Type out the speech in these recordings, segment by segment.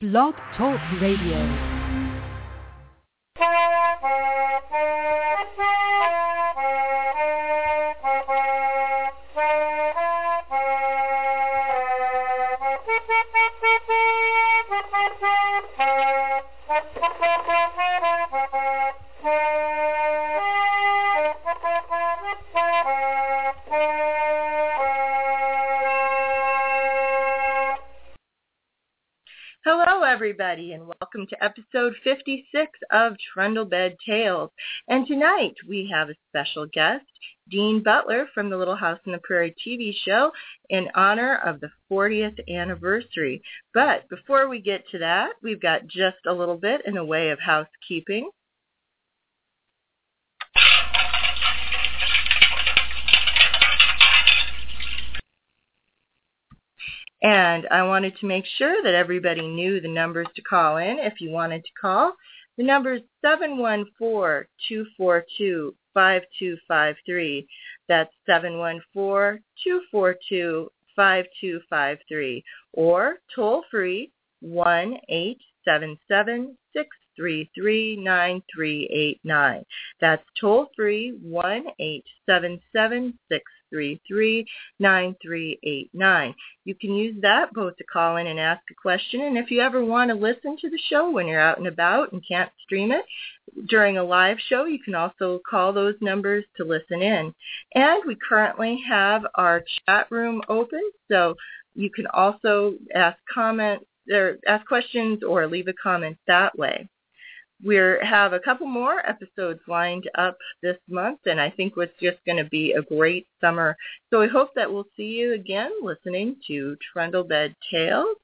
Blog Talk Radio. Everybody, and welcome to episode 56 of Trundlebed Tales. And tonight we have a special guest, Dean Butler from the Little House on the Prairie TV show in honor of the 40th anniversary. But before we get to that, we've got just a little bit in the way of housekeeping. And I wanted to make sure that everybody knew the numbers to call in if you wanted to call. The number is 714-242-5253. That's 714-242-5253. Or toll free 1-877-633-9389. That's toll free 1-877-633-9389. 9389. You can use that both to call in and ask a question. And if you ever want to listen to the show when you're out and about and can't stream it during a live show, you can also call those numbers to listen in. And we currently have our chat room open, so you can also ask comments or ask questions or leave a comment that way we have a couple more episodes lined up this month, and I think it's just going to be a great summer. So we hope that we'll see you again listening to Trundlebed Tales,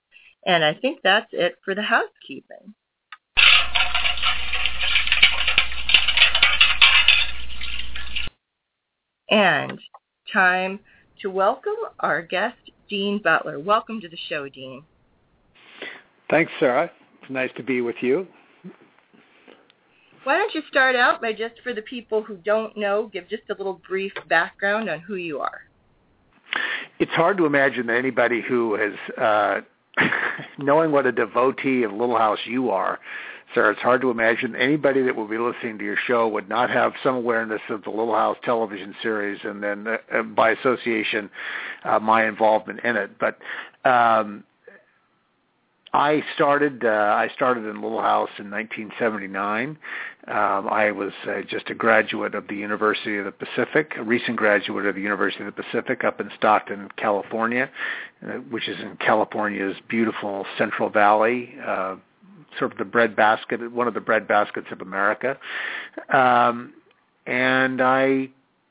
and I think that's it for the housekeeping. And time to welcome our guest, Dean Butler. Welcome to the show, Dean. Thanks, Sarah. It's nice to be with you. Why don't you start out by just for the people who don't know, give just a little brief background on who you are. It's hard to imagine that anybody who has, uh, knowing what a devotee of Little House you are, Sarah, it's hard to imagine anybody that will be listening to your show would not have some awareness of the Little House television series and then uh, by association uh, my involvement in it. But um, I started uh, I started in Little House in 1979. Um, I was uh, just a graduate of the University of the Pacific, a recent graduate of the University of the Pacific up in Stockton, California, uh, which is in California's beautiful Central Valley, uh, sort of the bread basket, one of the bread baskets of America. Um, and I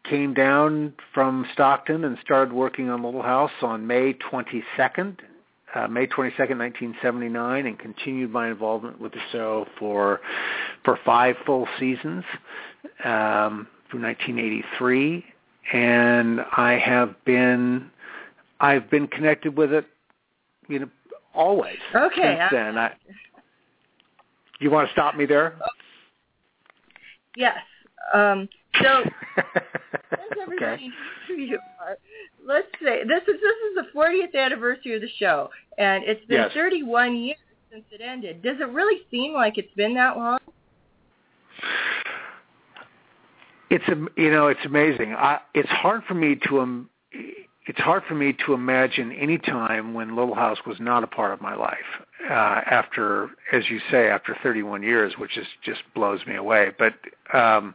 came down from Stockton and started working on Little House on May 22nd, uh, May 22nd, 1979, and continued my involvement with the show for for five full seasons um, through 1983, and I have been I've been connected with it, you know, always okay, since then. I, you want to stop me there? Yes. Um, so, since everybody okay. you are, let's say this is this is the 40th anniversary of the show, and it's been Yes. 31 years since it ended. Does it really seem like it's been that long? It's am- you know it's amazing. I, it's hard for me to um, it's hard for me to imagine any time when Little House was not a part of my life. Uh, after, as you say, after 31 years, which is just blows me away. But um,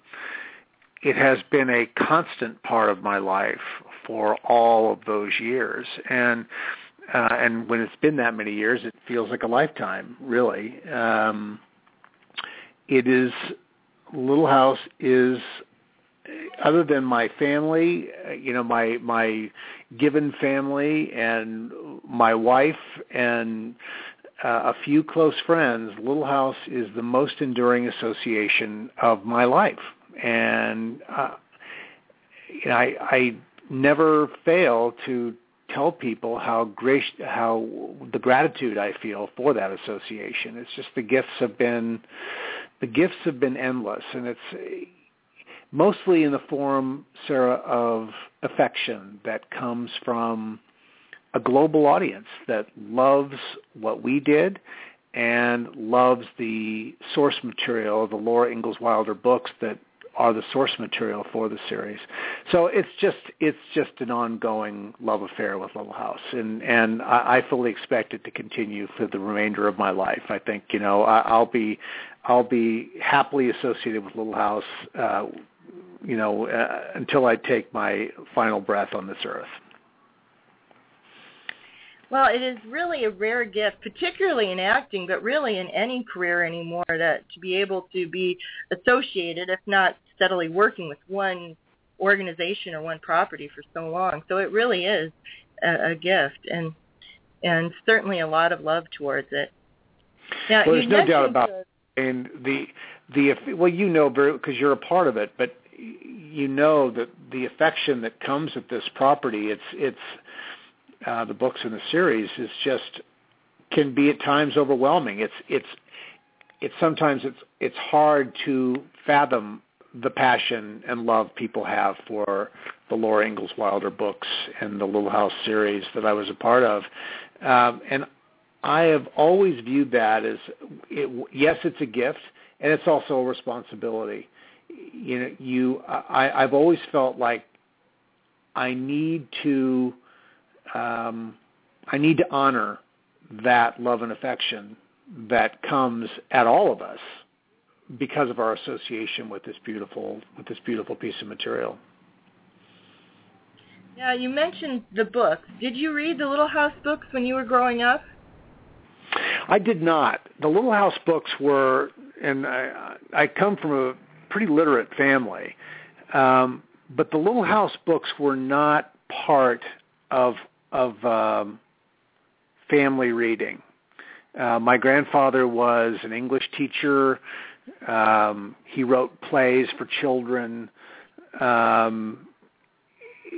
it has been a constant part of my life for all of those years, and uh, and when it's been that many years, it feels like a lifetime, really. Um, it is Little House is other than my family, you know, my my given family and my wife and uh, a few close friends, Little House is the most enduring association of my life, and uh, you know, I, I never fail to tell people how great, how the gratitude I feel for that association. It's just the gifts have been, the gifts have been endless, and it's mostly in the form, Sarah, of affection that comes from a global audience that loves what we did and loves the source material, the Laura Ingalls Wilder books that are the source material for the series. So it's just it's just an ongoing love affair with Little House, and and I, I fully expect it to continue for the remainder of my life. I think you know I, I'll be I'll be happily associated with Little House, uh, you know, uh, until I take my final breath on this earth. Well, it is really a rare gift, particularly in acting, but really in any career anymore, that to be able to be associated, if not steadily working with one organization or one property for so long. So it really is a, a gift, and and certainly a lot of love towards it. Now, well, there's no doubt about it. And the the well, you know, because you're a part of it, but you know that the affection that comes with this property, it's it's uh, the books in the series is just can be at times overwhelming. It's it's it's sometimes it's it's hard to fathom the passion and love people have for the Laura Ingalls Wilder books and the Little House series that I was a part of, um, and I have always viewed that as it, yes, it's a gift and it's also a responsibility. You know, you I, I've always felt like I need to um, I need to honor that love and affection that comes at all of us because of our association with this beautiful with this beautiful piece of material. Yeah, you mentioned the books. Did you read the Little House books when you were growing up? I did not. The Little House books were, and I, I come from a pretty literate family, um, but the Little House books were not part of of um, family reading. Uh, my grandfather was an English teacher. Um, he wrote plays for children. Um,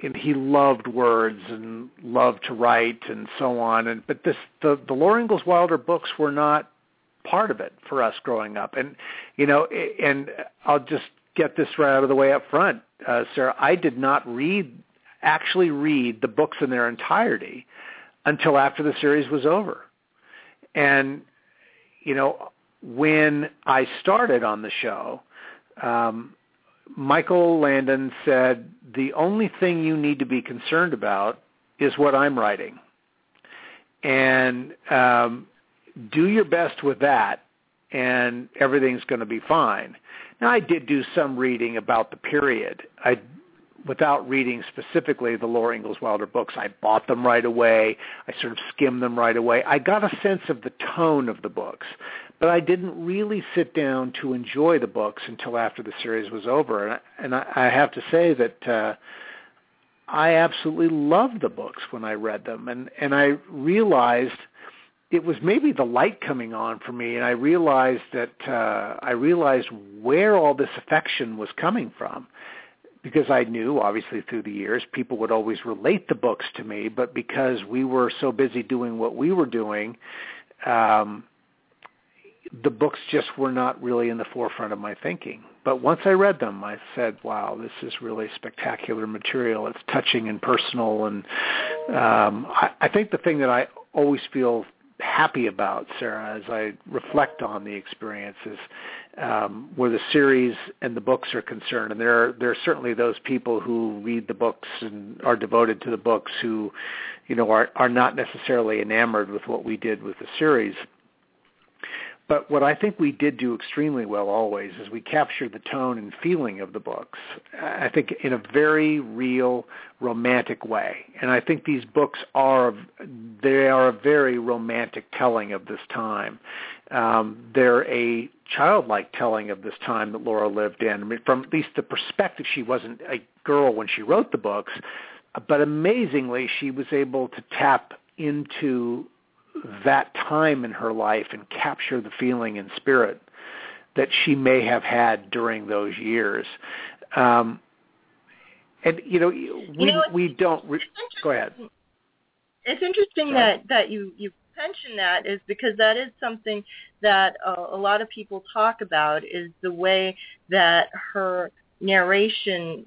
and he loved words and loved to write and so on. And but this the the Laura Ingalls Wilder books were not part of it for us growing up. And you know, and I'll just get this right out of the way up front, uh, Sarah. I did not read actually read the books in their entirety until after the series was over. And, you know, when I started on the show, um, Michael Landon said, the only thing you need to be concerned about is what I'm writing. And um, do your best with that, and everything's going to be fine. Now, I did do some reading about the period. I without reading specifically the Laura Ingalls Wilder books. I bought them right away. I sort of skimmed them right away. I got a sense of the tone of the books, but I didn't really sit down to enjoy the books until after the series was over. And I, and I, I have to say that uh, I absolutely loved the books when I read them, and and I realized it was maybe the light coming on for me and I realized that uh I realized where all this affection was coming from because I knew, obviously, through the years, people would always relate the books to me, but because we were so busy doing what we were doing, um, the books just were not really in the forefront of my thinking. But once I read them, I said, "Wow, this is really spectacular material. It's touching and personal." And um, I, I think the thing that I always feel happy about, Sarah, as I reflect on the experiences um, where the series and the books are concerned. And there are there are certainly those people who read the books and are devoted to the books who, you know, are are not necessarily enamored with what we did with the series. But what I think we did do extremely well always is we captured the tone and feeling of the books, I think in a very real, romantic way. And I think these books are, they are a very romantic telling of this time. Um, they're a childlike telling of this time that Laura lived in. I mean, from at least the perspective, she wasn't a girl when she wrote the books, but amazingly, she was able to tap into that time in her life and capture the feeling and spirit that she may have had during those years. Um, and you know, we you know, we don't. Re- go ahead. It's interesting Sorry. that that you you mention that is because that is something that uh, a lot of people talk about is the way that her narration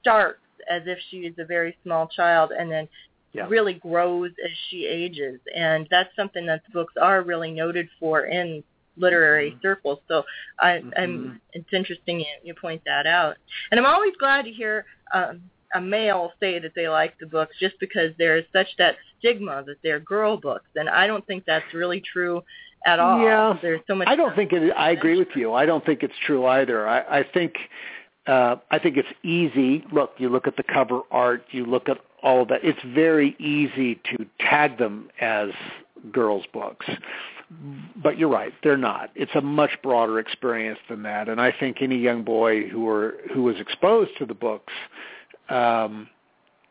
starts as if she is a very small child and then yeah. really grows as she ages, and that's something that the books are really noted for in literary mm-hmm. circles. So I, mm-hmm. I'm, it's interesting you, you point that out, and I'm always glad to hear. Um, a male say that they like the books just because there is such that stigma that they're girl books, and I don't think that's really true at all. Yeah, there's so much. I don't think it. I agree with you. I don't think it's true either. I, I think. Uh, I think it's easy. Look, you look at the cover art, you look at all of that. It's very easy to tag them as girls' books. But you're right, they're not. It's a much broader experience than that. And I think any young boy who were who was exposed to the books um,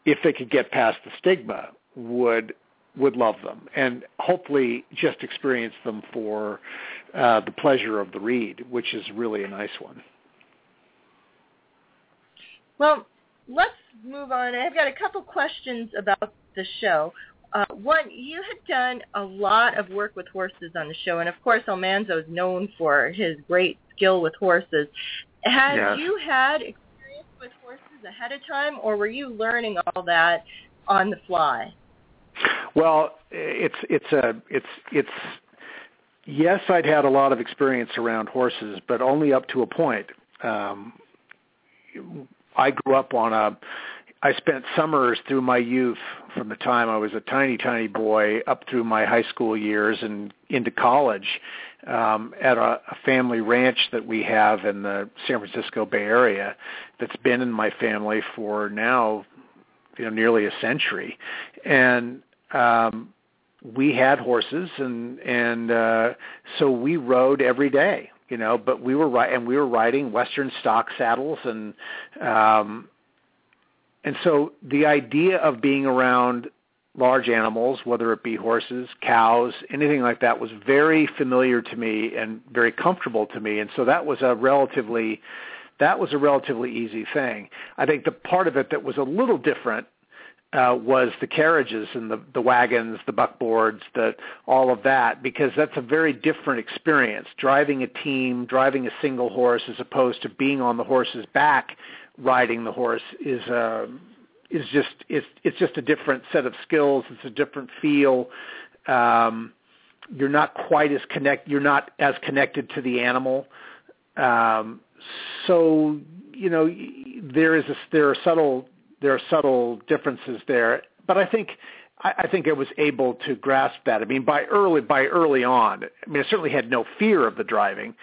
if they could get past the stigma, would would love them and hopefully just experience them for uh, the pleasure of the read, which is really a nice one. Well, let's move on. I've got a couple questions about the show. Uh, one, you had done a lot of work with horses on the show, and of course, Almanzo is known for his great skill with horses. Had yes. you had experience with horses ahead of time, or were you learning all that on the fly? Well, it's it's a it's it's yes, I'd had a lot of experience around horses, but only up to a point. Um, I grew up on a I spent summers through my youth from the time I was a tiny, tiny boy up through my high school years and into college um, at a, a family ranch that we have in the San Francisco Bay Area that's been in my family for now, you know, nearly a century. And um, we had horses and and uh so we rode every day you know but we were ri- and we were riding western stock saddles and um and so the idea of being around large animals, whether it be horses, cows, anything like that, was very familiar to me and very comfortable to me. And so that was a relatively that was a relatively easy thing. I think the part of it that was a little different uh, was the carriages and the, the wagons, the buckboards, the all of that, because that's a very different experience. Driving a team, driving a single horse, as opposed to being on the horse's back riding the horse is uh, is just it's it's just a different set of skills. It's a different feel. Um, you're not quite as connect. You're not as connected to the animal. Um, so you know there is a, there are subtle there are subtle differences there. But I think I, I think I was able to grasp that. I mean, by early by early on, I mean, I certainly had no fear of the driving.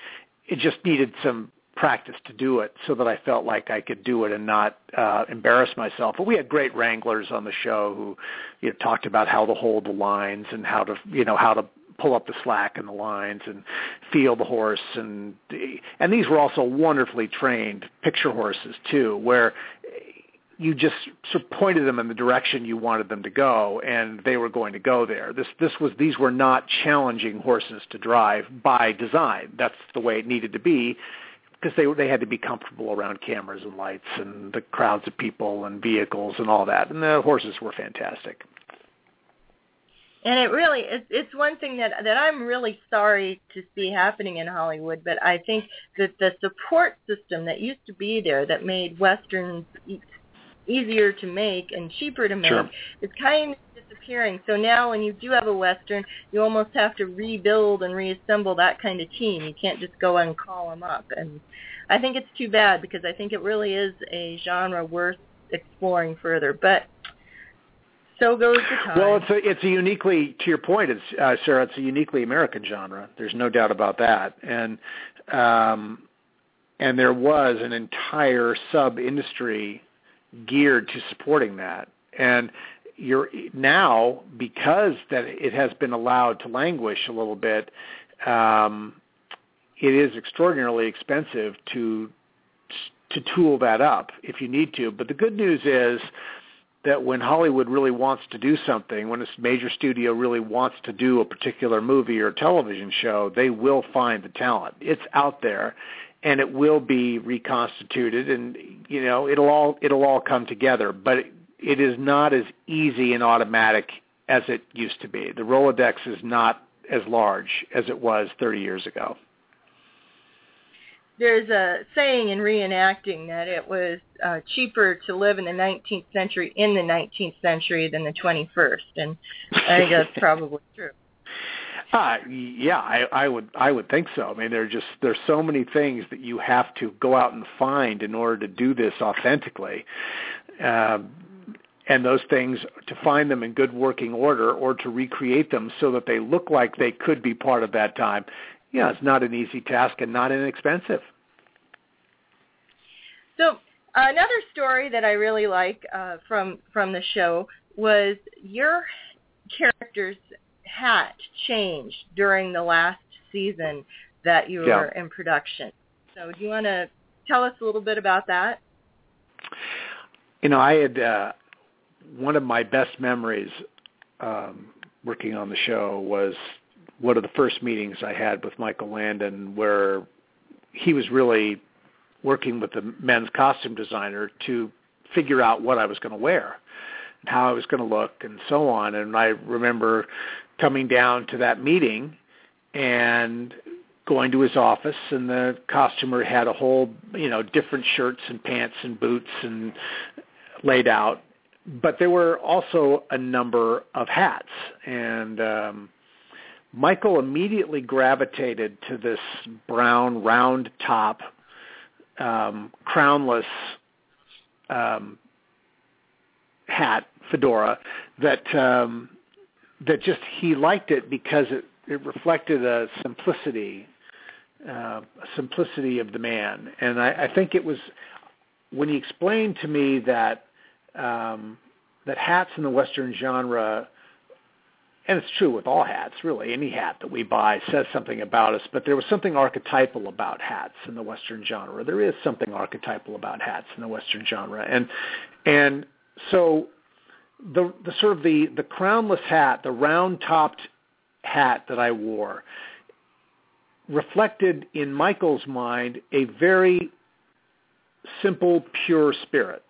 It just needed some practice to do it so that I felt like I could do it and not uh, embarrass myself. But we had great wranglers on the show who you know, talked about how to hold the lines and how to you know how to pull up the slack in the lines and feel the horse and and these were also wonderfully trained picture horses too where you just sort of pointed them in the direction you wanted them to go and they were going to go there this this was these were not challenging horses to drive by design that's the way it needed to be because they they had to be comfortable around cameras and lights and the crowds of people and vehicles and all that. And the horses were fantastic. And it really it's one thing that that I'm really sorry to see happening in Hollywood, but I think that the support system that used to be there that made westerns easier to make and cheaper to make sure. is kind of disappearing. So now when you do have a Western, you almost have to rebuild and reassemble that kind of team. You can't just go and call them up. And I think it's too bad because I think it really is a genre worth exploring further. But so goes the time. Well, it's a, it's a uniquely, to your point, it's uh, Sarah, it's a uniquely American genre. There's no doubt about that. And um, and there was an entire sub industry geared to supporting that. And you're now because that it has been allowed to languish a little bit. Um, it is extraordinarily expensive to to tool that up if you need to. But the good news is that when Hollywood really wants to do something, when a major studio really wants to do a particular movie or television show, they will find the talent. It's out there and it will be reconstituted and you know, it'll all it'll all come together. But it is not as easy and automatic as it used to be. The Rolodex is not as large as it was 30 years ago. there's a saying in reenacting that it was uh, cheaper to live in the 19th century in the 19th century than the 21st, and I think that's probably true. Uh, yeah, I, I would I would think so. I mean, there are just there's so many things that you have to go out and find in order to do this authentically. Um, and those things to find them in good working order or to recreate them so that they look like they could be part of that time yeah, it's not an easy task and not inexpensive. So another story that I really like uh, from from the show was your character's hat changed during the last season that you were in production. So do you want to tell us a little bit about that? You know, I had uh, one of my best memories um, working on the show was one of the first meetings I had with Michael Landon where he was really working with the men's costume designer to figure out what I was going to wear and how I was going to look and so on. And I remember coming down to that meeting and going to his office and the costumer had a whole, you know, different shirts and pants and boots and laid out. But there were also a number of hats and um Michael immediately gravitated to this brown round top, um, crownless um, hat fedora that um, that just he liked it because it, it reflected a simplicity, uh, simplicity of the man, and I, I think it was when he explained to me that um, that hats in the Western genre and it's true with all hats, really. Any hat that we buy says something about us, but there was something archetypal about hats in the Western genre. There is something archetypal about hats in the Western genre, and and so the the sort of the the crownless hat, the round topped hat that I wore, reflected in Michael's mind a very simple, pure spirit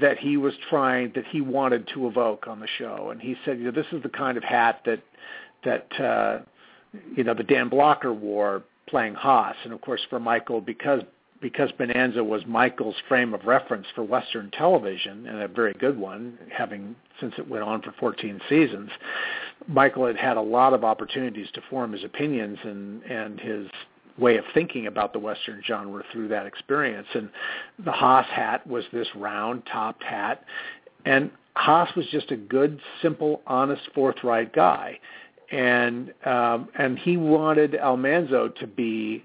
that he was trying that he wanted to evoke on the show. And he said you know this is the kind of hat that that uh you know the Dan Blocker wore playing Hoss and of course for Michael because because Bonanza was Michael's frame of reference for Western television and a very good one having since it went on for 14 seasons Michael had had a lot of opportunities to form his opinions and and his way of thinking about the Western genre through that experience. And the Hoss hat was this round topped hat. And Hoss was just a good, simple, honest, forthright guy. And um, and he wanted Almanzo to be,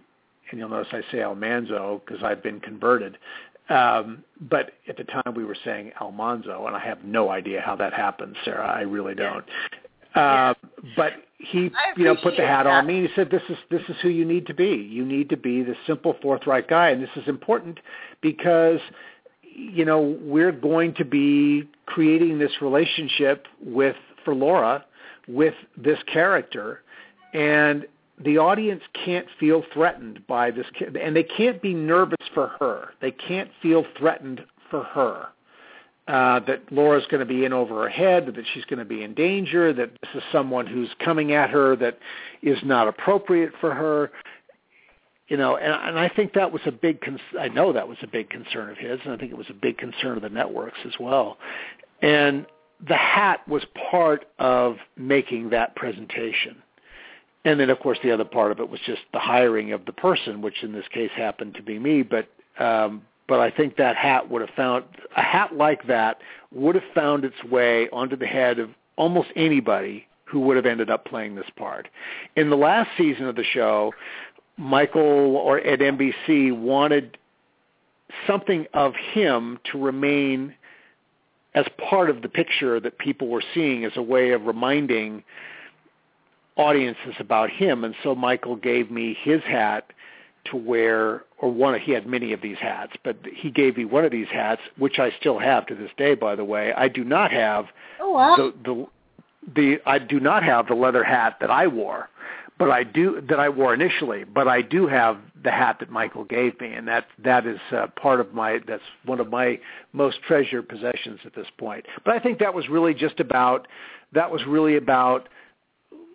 and you'll notice I say Almanzo because I've been converted. Um, but at the time we were saying Almanzo, and I have no idea how that happened, Sarah. I really don't. Uh, but he, you know, put the hat that. on me. And he said, "This is this is who you need to be. You need to be the simple, forthright guy, and this is important because." you know we're going to be creating this relationship with for Laura with this character and the audience can't feel threatened by this and they can't be nervous for her they can't feel threatened for her uh, that Laura's going to be in over her head, that she's going to be in danger, that this is someone who's coming at her that is not appropriate for her. You know, and, and I think that was a big. Con- I know that was a big concern of his, and I think it was a big concern of the networks as well. And the hat was part of making that presentation. And then, of course, the other part of it was just the hiring of the person, which in this case happened to be me. But um, but I think that hat would have found a hat like that would have found its way onto the head of almost anybody who would have ended up playing this part. In the last season of the show, Michael or at NBC wanted something of him to remain as part of the picture that people were seeing as a way of reminding audiences about him. And so Michael gave me his hat to wear, or one, he had many of these hats, but he gave me one of these hats, which I still have to this day, by the way. I do not have oh, wow. the, the, the, I do not have the leather hat that I wore, but I do, that I wore initially, but I do have the hat that Michael gave me, and that, that is uh, part of my, that's one of my most treasured possessions at this point. But I think that was really just about, that was really about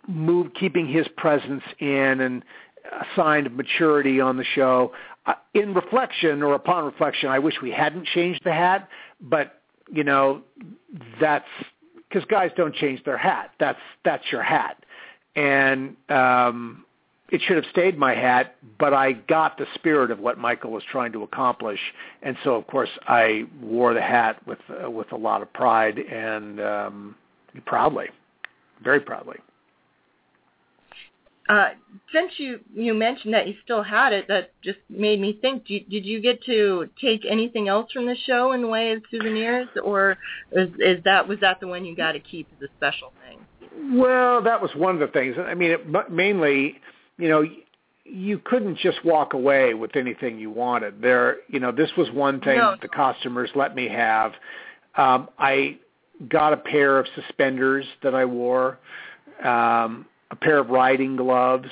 move, keeping his presence in and, a sign of maturity on the show. Uh, in reflection or upon reflection, I wish we hadn't changed the hat, but you know, that's because guys don't change their hat. That's that's your hat, and um, it should have stayed my hat. But I got the spirit of what Michael was trying to accomplish, and so of course I wore the hat with uh, with a lot of pride and um, proudly, very proudly. Uh, since you you mentioned that you still had it, that just made me think. Did, did you get to take anything else from the show in the way of souvenirs, or is, is that was that the one you got to keep as a special thing? Well, that was one of the things. I mean, it, mainly, you know, you couldn't just walk away with anything you wanted. There, you know, this was one thing no. the customers let me have. Um, I got a pair of suspenders that I wore. Um, a pair of riding gloves,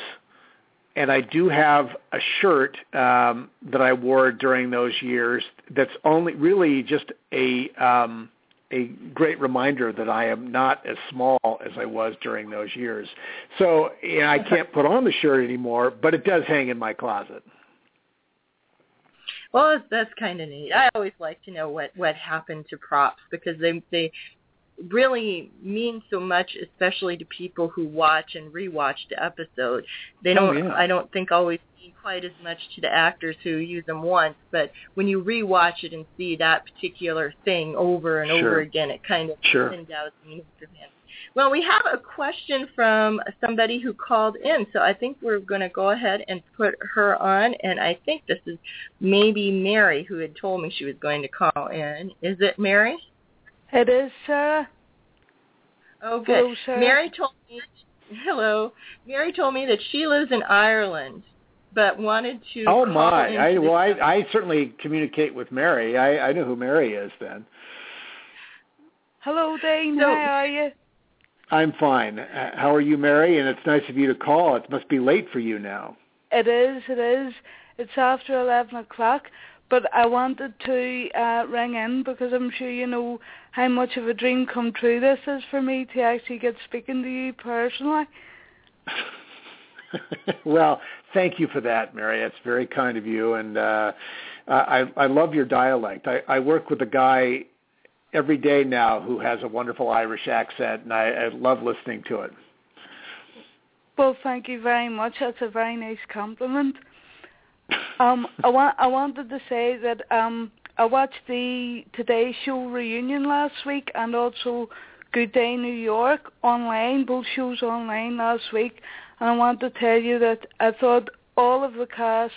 and I do have a shirt um, that I wore during those years. That's only really just a um, a great reminder that I am not as small as I was during those years. So yeah, I can't put on the shirt anymore, but it does hang in my closet. Well, that's kind of neat. I always like to know what what happened to props because they they really means so much, especially to people who watch and rewatch the episode. They oh, don't, oh, yeah. I don't think always mean quite as much to the actors who use them once, but when you rewatch it and see that particular thing over and sure. over again, it kind of sure. endows meaning for him. Well, we have a question from somebody who called in, so I think we're going to go ahead and put her on. And I think this is maybe Mary who had told me she was going to call in. Is it Mary? It is, Sarah. Oh, good. Hello, Sarah. Mary told me. Hello. Mary told me that she lives in Ireland, but wanted to. Oh call my! I well, I. I certainly communicate with Mary. I, I know who Mary is then. Hello, Dane. So- How are you? I'm fine. Uh, How are you, Mary? And it's nice of you to call. It must be late for you now. It is. It is. It's after eleven o'clock, but I wanted to uh, ring in because I'm sure you know how much of a dream come true this is for me to actually get speaking to you personally. well, thank you for that, Mary. That's very kind of you, and uh, I, I love your dialect. I, I work with a guy every day now who has a wonderful Irish accent, and I, I love listening to it. Well, thank you very much. That's a very nice compliment. Um, I want I wanted to say that um, I watched the Today Show reunion last week and also Good Day New York online, both shows online last week, and I want to tell you that I thought all of the cast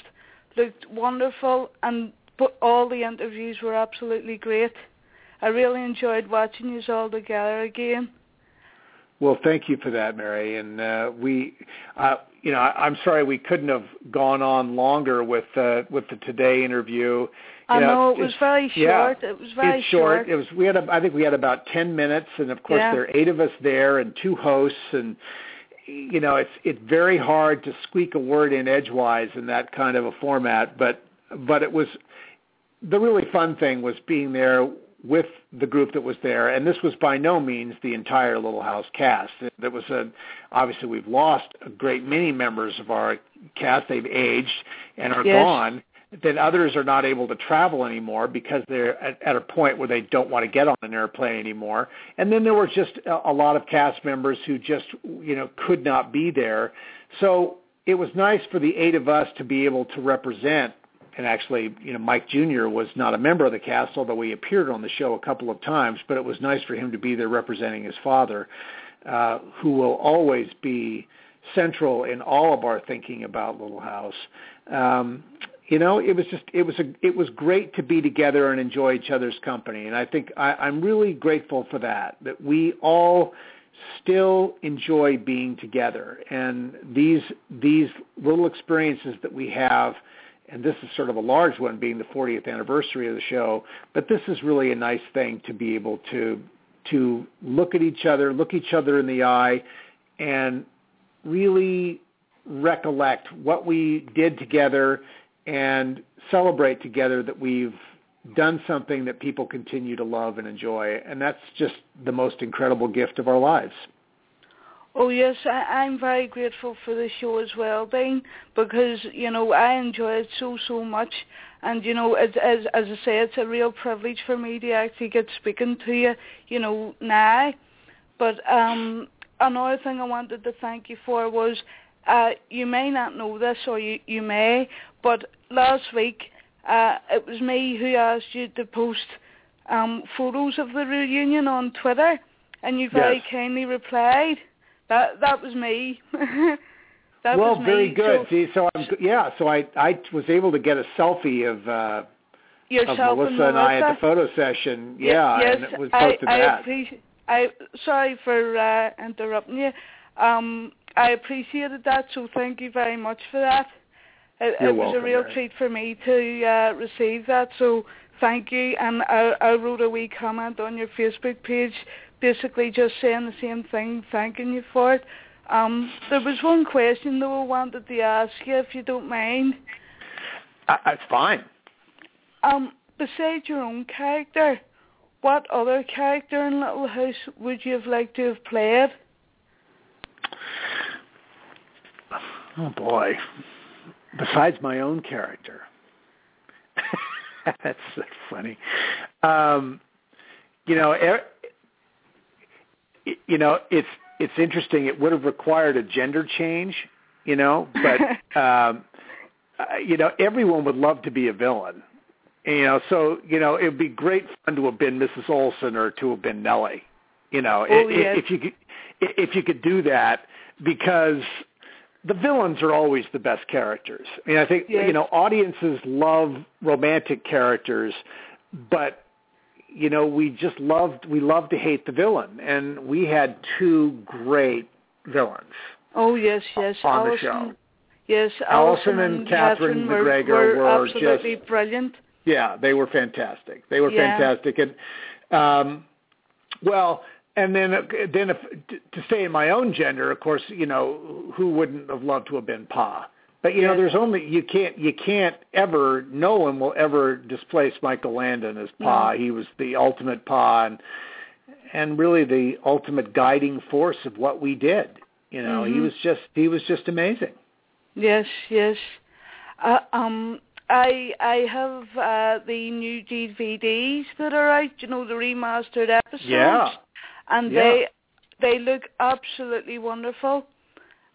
looked wonderful and but all the interviews were absolutely great. I really enjoyed watching you all together again. Well, thank you for that, Mary. And uh, we, uh, you know, I, I'm sorry we couldn't have gone on longer with uh, with the today interview. You I know it was very yeah, short. it was very it's short. It was we had a, I think we had about ten minutes, and of course Yeah. there are eight of us there and two hosts, and you know it's it's very hard to squeak a word in edgewise in that kind of a format. But but it was the really fun thing was being there with the group that was there, and this was by no means the entire Little House cast. That was a obviously we've lost a great many members of our cast. They've aged and are Yes. gone. Then others are not able to travel anymore because they're at, at a point where they don't want to get on an airplane anymore. And then there were just a, a lot of cast members who just you know could not be there. So it was nice for the eight of us to be able to represent and actually, you know, Mike Jr. was not a member of the cast, although he appeared on the show a couple of times. But it was nice for him to be there representing his father, uh, who will always be central in all of our thinking about Little House. Um, you know, it was just it was a it was great to be together and enjoy each other's company, and I think I, I'm really grateful for that. That we all still enjoy being together, and these these little experiences that we have and this is sort of a large one being the 40th anniversary of the show, but this is really a nice thing to be able to to look at each other, look each other in the eye and really recollect what we did together and celebrate together that we've done something that people continue to love and enjoy and that's just the most incredible gift of our lives. Oh yes, I, I'm very grateful for the show as well, Dean, because you know I enjoy it so so much, and you know as as as I say, it's a real privilege for me to actually get speaking to you, you know now. But um, another thing I wanted to thank you for was, uh, you may not know this or you you may, but last week uh, it was me who asked you to post um, photos of the reunion on Twitter, and you very Yes. kindly replied. That that was me. that well, was me. very good. So See, so I'm yeah, so I I was able to get a selfie of uh of Melissa and and I at the photo session. Ye- Yeah, yes, and it was I, posted I that. appreciate. I sorry for uh, interrupting you. Um, I appreciated that, so thank you very much for that. It, You're it was welcome, a real Mary. treat for me to uh, receive that, so thank you. And I, I wrote a wee comment on your Facebook page, basically just saying the same thing, thanking you for it. Um, there was one question though I wanted to ask you, if you don't mind. I, it's fine. Um, besides your own character, what other character in Little House would you have liked to have played? Oh boy. Besides my own character. That's so funny. Um you know, er, you know, it's it's interesting. It would have required a gender change, you know, but um uh, you know, everyone would love to be a villain. You know, so you know, it would be great fun to have been Mrs. Oleson or to have been Nellie. You know, Oh, i- i- yes. if you could, if you could do that, because the villains are always the best characters. I mean, I think Yes. you know audiences love romantic characters, but you know we just loved we love to hate the villain, and we had two great villains. Oh yes, yes, On the show. Yes, Allison, Alison and Katherine were, MacGregor were, were absolutely just- brilliant. Yeah, they were fantastic. They were Yeah. fantastic, and um, well, and then then if to stay in my own gender, of course, you know who wouldn't have loved to have been Pa. But you know, there's only you can't you can't ever no one will ever displace Michael Landon as Pa. No. He was the ultimate Pa and and really the ultimate guiding force of what we did. You know, he Mhm. was just he was just amazing. Yes, yes. Uh, um, I I have uh, the new DVDs that are out. You know, the remastered episodes. Yeah. and Yeah. they they look absolutely wonderful,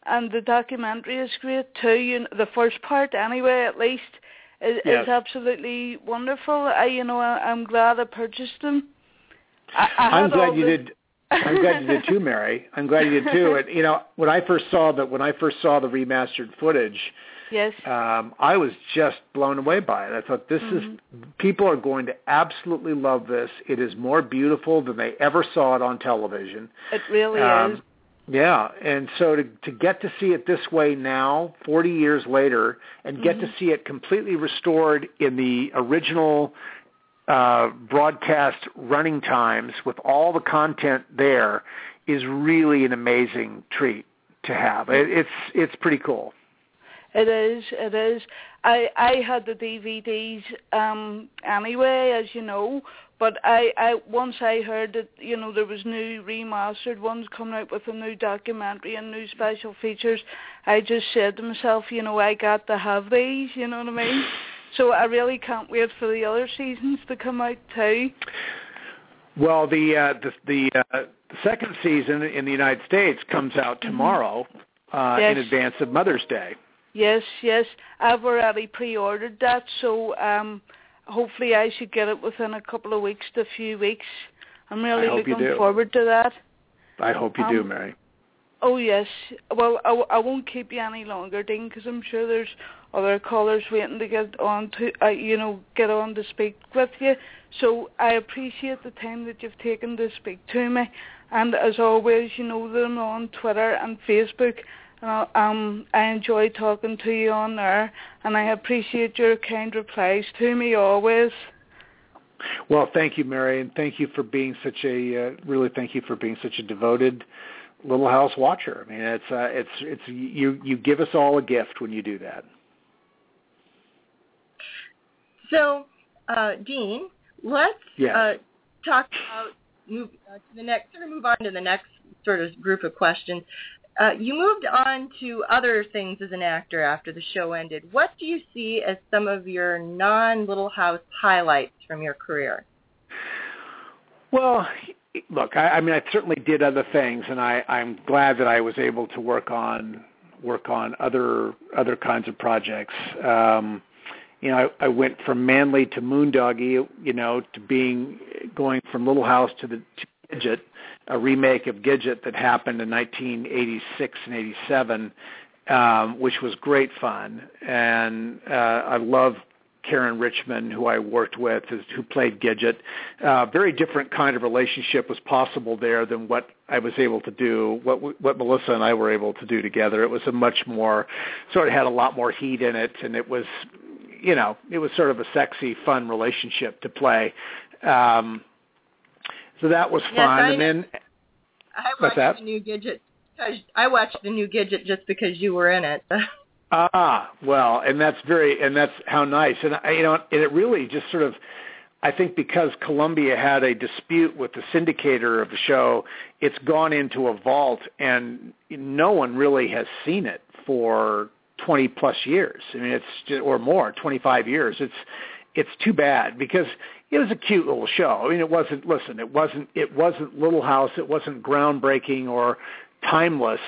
and the documentary is great too. You know, the first part, anyway, at least, is, Yes. is absolutely wonderful. I, you know, I, I'm glad I purchased them. I, I'm glad you the- did. I'm glad you did too, Mary. I'm glad you did too. And you know, when I first saw that, when I first saw the remastered footage, Yes. um, I was just blown away by it. I thought this Mhm. is people are going to absolutely love this. It is more beautiful than they ever saw it on television. It really Um, is. Yeah, and so to to get to see it this way now, 40 years later, and get to Mhm. see it completely restored in the original uh, broadcast running times with all the content there is really an amazing treat to have. It, it's it's pretty cool. It is. It is. I I had the DVDs um anyway, as you know. But I, I once I heard that you know there was new remastered ones coming out with a new documentary and new special features. I just said to myself, you know, I got to have these. You know what I mean? So I really can't wait for the other seasons to come out too. Well, the uh, the the, uh, second season in the United States comes out tomorrow uh, Yes. in advance of Mother's Day. Yes, yes. I've already pre-ordered that, so um, hopefully I should get it within a couple of weeks to a few weeks. I'm really I looking forward to that. I hope you do, Um, Mary. Oh yes. Well, I won't keep you any longer, Dean, because I'm sure there's other callers waiting to get on to, uh, you know, get on to speak with you. So I appreciate the time that you've taken to speak to me. And as always, you know them on Twitter and Facebook. And I, um, I enjoy talking to you on there, and I appreciate your kind replies to me always. Well, thank you, Mary, and thank you for being such a uh, really thank you for being such a devoted Little House watcher. I mean, it's uh, it's it's you you give us all a gift when you do that. So, uh, Dean, let's Yes. uh, talk about move uh, to the next, sort of move on to the next sort of group of questions. Uh, you moved on to other things as an actor after the show ended. What do you see as some of your non-Little House highlights from your career? Well, look, I, I mean, I certainly did other things, and I, I'm glad that I was able to work on work on other other kinds of projects. Um, you know, I, I went from Manly to Moondoggie, you know, to being going from Little House to the to Gidget, a remake of Gidget that happened in 1986 and 87, um, which was great fun. And uh, I love Caryn Richman, who I worked with, who played Gidget. Uh, very different kind of relationship was possible there than what I was able to do, what what Melissa and I were able to do together. It was a much more, sort of had a lot more heat in it, and it was, you know, it was sort of a sexy, fun relationship to play. Um, so that was fun. And then, I watched the new Gidget. I watched the new Gidget just because you were in it. Ah, well, and that's very, and that's how nice. And I, you know, and it really just sort of, I think because Columbia had a dispute with the syndicator of the show, it's gone into a vault, and no one really has seen it for 20 plus years. I mean, it's just, or more, 25 years. It's it's too bad because it was a cute little show. I mean, it wasn't. Listen, it wasn't. It wasn't Little House. It wasn't groundbreaking or timeless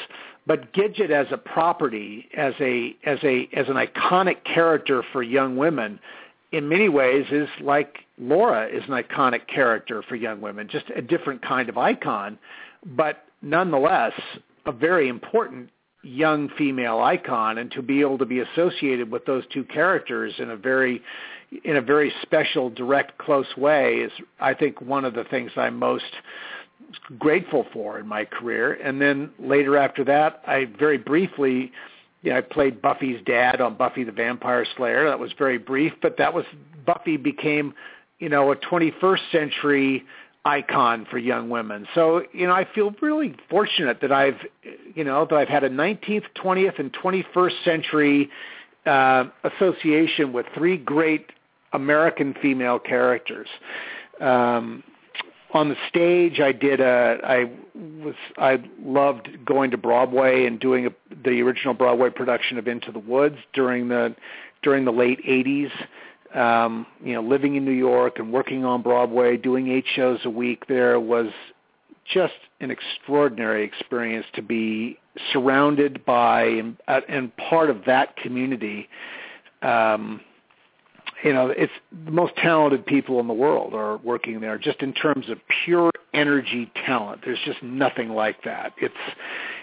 but Gidget as a property, as a as a as an iconic character for young women, in many ways is like Laura is an iconic character for young women, just a different kind of icon, but nonetheless a very important young female icon and to be able to be associated with those two characters in a very in a very special direct close way is I think one of the things I'm most grateful for in my career. And then later after that, I very briefly, you know, I played Buffy's dad on Buffy the Vampire Slayer. That was very brief, but that was Buffy became, you know, a 21st century icon for young women. So, you know, I feel really fortunate that I've, you know, that I've had a 19th, 20th, and 21st century uh, association with three great American female characters. Um, on the stage i did a i was i loved going to broadway and doing a, the original broadway production of into the woods during the during the late 80s um you know living in new york and working on broadway doing eight shows a week there was just an extraordinary experience to be surrounded by and, and part of that community um you know, it's the most talented people in the world are working there just in terms of pure energy talent. There's just nothing like that. It's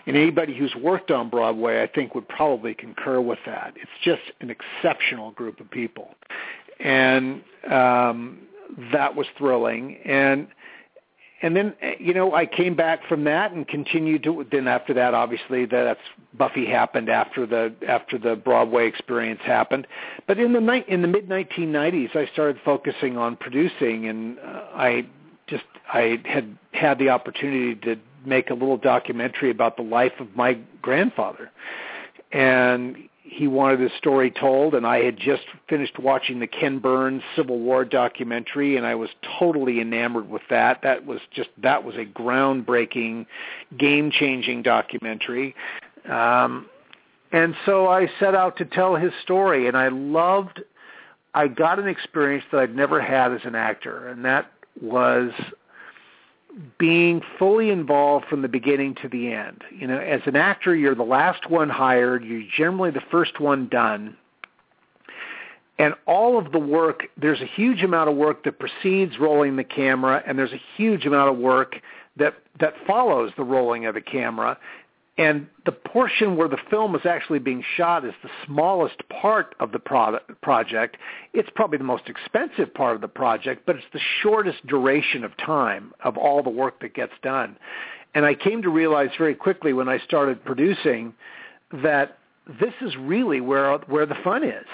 and anybody who's worked on Broadway I think would probably concur with that. It's just an exceptional group of people. And um that was thrilling. And and then eh, you know I came back from that and continued to then after that obviously that's Buffy happened after the after the Broadway experience happened. But in the night in the mid 1990s I started focusing on producing and uh, I just I had had the opportunity to make a little documentary about the life of my grandfather. And he wanted his story told and I had just finished watching the Ken Burns Civil War documentary and I was totally enamored with that. That was just that was a groundbreaking, game-changing documentary. Um and so I set out to tell his story and I loved I got an experience that I'd never had as an actor and that was being fully involved from the beginning to the end. You know, as an actor, you're the last one hired. You're generally the first one done. And all of the work, there's a huge amount of work that precedes rolling the camera, and there's a huge amount of work that that follows the rolling of the camera. And the portion where the film is actually being shot is the smallest part of the product, project. It's probably the most expensive part of the project, but it's the shortest duration of time of all the work that gets done. And I came to realize very quickly when I started producing that this is really where where the fun is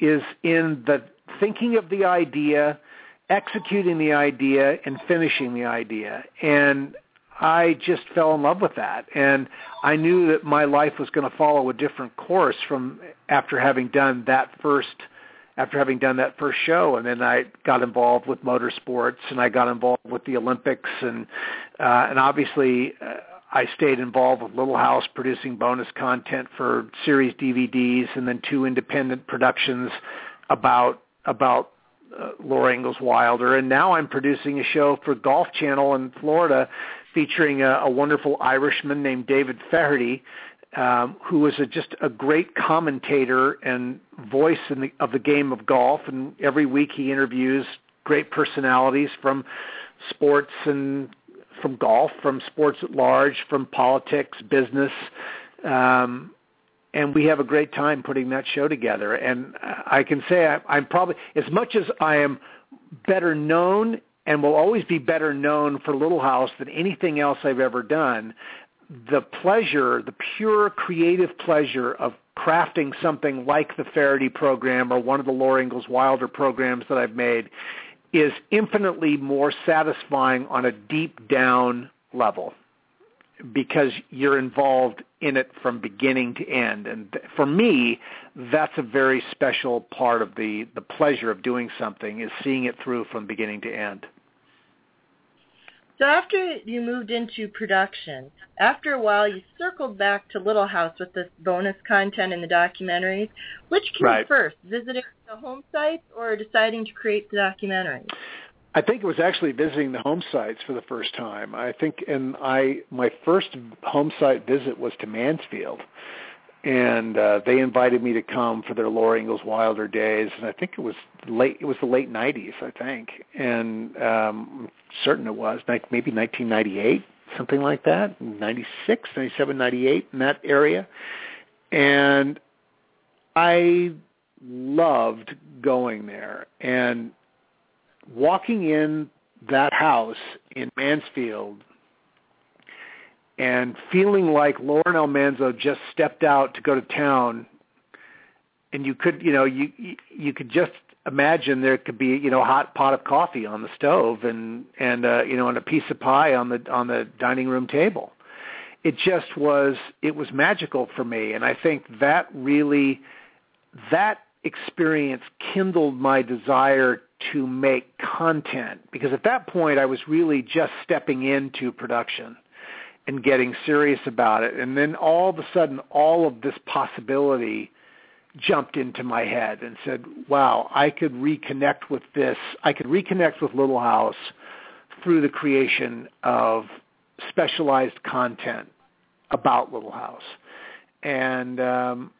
is in the thinking of the idea, executing the idea and finishing the idea. And I just fell in love with that. And I knew that my life was going to follow a different course from after having done that first after having done that first show, and then I got involved with motorsports, and I got involved with the Olympics, and uh, and obviously uh, I stayed involved with Little House, producing bonus content for series DVDs, and then two independent productions about about uh, Laura Ingalls Wilder, and now I'm producing a show for Golf Channel in Florida, featuring a, a wonderful Irishman named David Feherty, um, who was a, just a great commentator and voice in the, of the game of golf. And every week he interviews great personalities from sports and from golf, from sports at large, from politics, business. Um, and we have a great time putting that show together. And I can say I, I'm probably, as much as I am better known and will always be better known for Little House than anything else I've ever done, the pleasure, the pure creative pleasure of crafting something like the Feherty program or one of the Laura Ingalls Wilder programs that I've made is infinitely more satisfying on a deep down level because you're involved in it from beginning to end. And for me, that's a very special part of the, the pleasure of doing something is seeing it through from beginning to end. So after you moved into production, after a while you circled back to Little House with this bonus content in the documentaries. Which came right. first, visiting the home sites or deciding to create the documentaries? I think it was actually visiting the home sites for the first time. I think, and I my first home site visit was to Mansfield, and uh, they invited me to come for their Laura Ingalls Wilder days, and I think it was late. It was the late '90s, I think, and um, I'm certain it was like maybe 1998, something like that, 96, 97, 98 in that area, and I loved going there and walking in that house in Mansfield and feeling like Lauren Almanzo just stepped out to go to town and you could you know you you could just imagine there could be you know a hot pot of coffee on the stove and and uh you know and a piece of pie on the on the dining room table. It just was it was magical for me and i think that really that experience kindled my desire to make content because at that point I was really just stepping into production and getting serious about it. And then all of a sudden all of this possibility jumped into my head and said, wow, I could reconnect with this. I could reconnect with Little House through the creation of specialized content about Little House. And um,